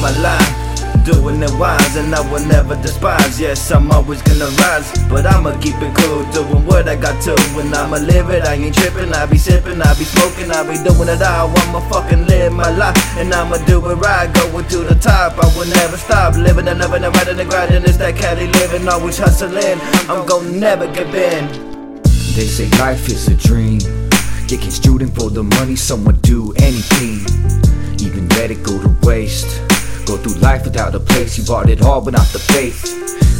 my life. Doing it wise and I will never despise. Yes, I'm always gonna rise, but I'ma keep it cool. Doing what I got to, and I'ma live it. I ain't tripping, I be sipping, I be smoking, I be doing it all. I'ma fucking live my life, and I'ma do it right. Going to the top, I will never stop. Living and loving and riding and grinding. It's that Cali living, always hustling. I'm gonna never give in. They say life is a dream. Get construed for the money, someone do anything. Even let it go to waste. Go through life without a place, you bought it all but not the faith.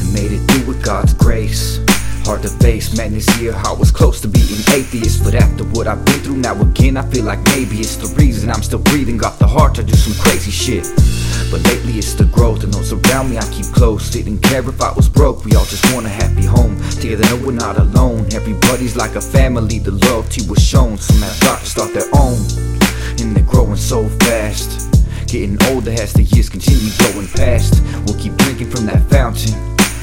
And made it through with God's grace. Hard to face, man, this year I was close to being atheist. But after what I've been through, now again I feel like maybe it's the reason I'm still breathing. Got the heart to do some crazy shit. But lately it's the growth, and those around me I keep close. Didn't care if I was broke, we all just want a happy home. Together, know we're not alone. Everybody's like a family, the loyalty was shown. Some have got to start their own, and they're growing so fast. Getting older as the years continue going past. We'll keep drinking from that fountain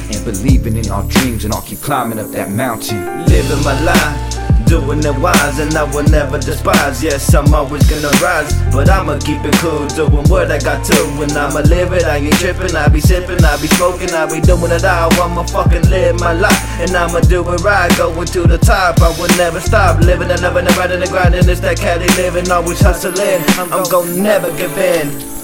and believing in our dreams, and I'll keep climbing up that mountain. Living my life. Doing it wise and I will never despise. Yes, I'm always gonna rise, but I'ma keep it cool. Doing what I got to, and I'ma live it. I ain't tripping, I be sipping, I be smoking, I be doing it all. I'ma fucking live my life, and I'ma do it right. Going to the top, I will never stop. Living and loving and riding and grinding. It's that Cali living, always hustling. I'm gonna never give in.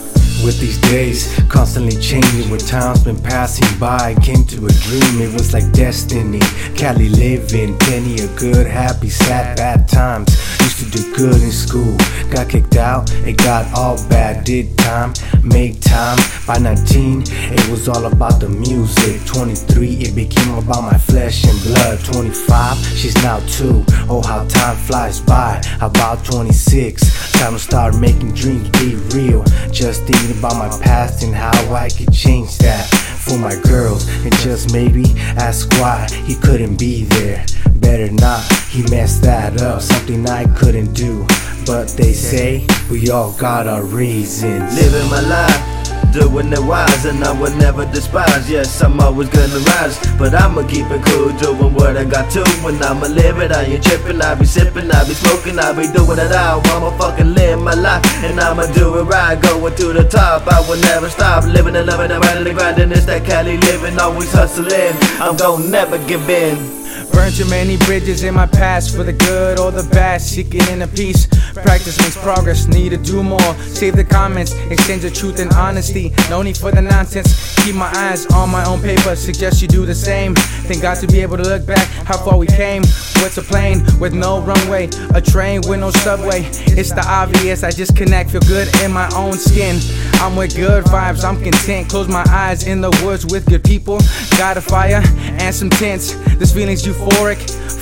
With these days constantly changing, with time's been passing by, came to a dream, it was like destiny. Cali living, plenty of good, happy, sad, bad times. Used to do good in school, got kicked out, it got all bad. Did time, made time. By 19, it was all about the music. 23, it became about my flesh and blood. 25, she's now two. Oh, how time flies by. About 26, time to start making dreams be real. Just thinking about my past and how I could change that for my girls. And just maybe ask why he couldn't be there. Better not, he messed that up, something I couldn't do. But they say we all got our reasons. Living my life. Doing it wise and I will never despise. Yes, I'm always gonna rise, but I'ma keep it cool. Doing what I got to, and I'ma live it. I ain't tripping, I be sipping, I be smoking, I be doing it all. I'ma fucking live my life, and I'ma do it right. Going to the top, I will never stop. Living and loving and riding and grinding. It's that Cali living, always hustling. I'm gonna never give in. Burned too many bridges in my past for the good or the bad. Seeking inner peace. Practice makes progress. Need to do more. Save the comments. Exchange the truth and honesty. No need for the nonsense. Keep my eyes on my own paper. Suggest you do the same. Thank God to be able to look back how far we came. What's a plane with no runway? A train with no subway. It's the obvious. I just connect. Feel good in my own skin. I'm with good vibes. I'm content. Close my eyes in the woods with good people. Got a fire and some tents. This feeling's euphoric,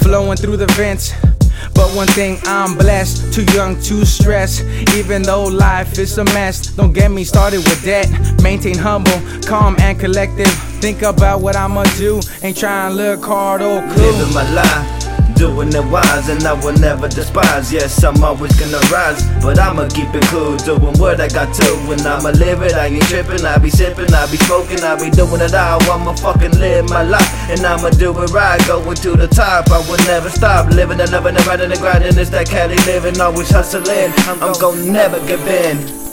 flowing through the vents. But one thing I'm blessed, too young to stress. Even though life is a mess, don't get me started with that. Maintain humble, calm, and collective. Think about what I'ma do, ain't trying to look hard or cool. Living my life doing it wise and I will never despise. Yes, I'm always gonna rise, but I'ma keep it cool, doing what I got to. When I'ma live it, I ain't tripping, I be sipping, I be smoking, I be doing it all. I'ma fucking live my life, and I'ma do it right, going to the top. I will never stop living and loving and riding and grinding. It's that Cali living, always hustling. I'm gonna never give in.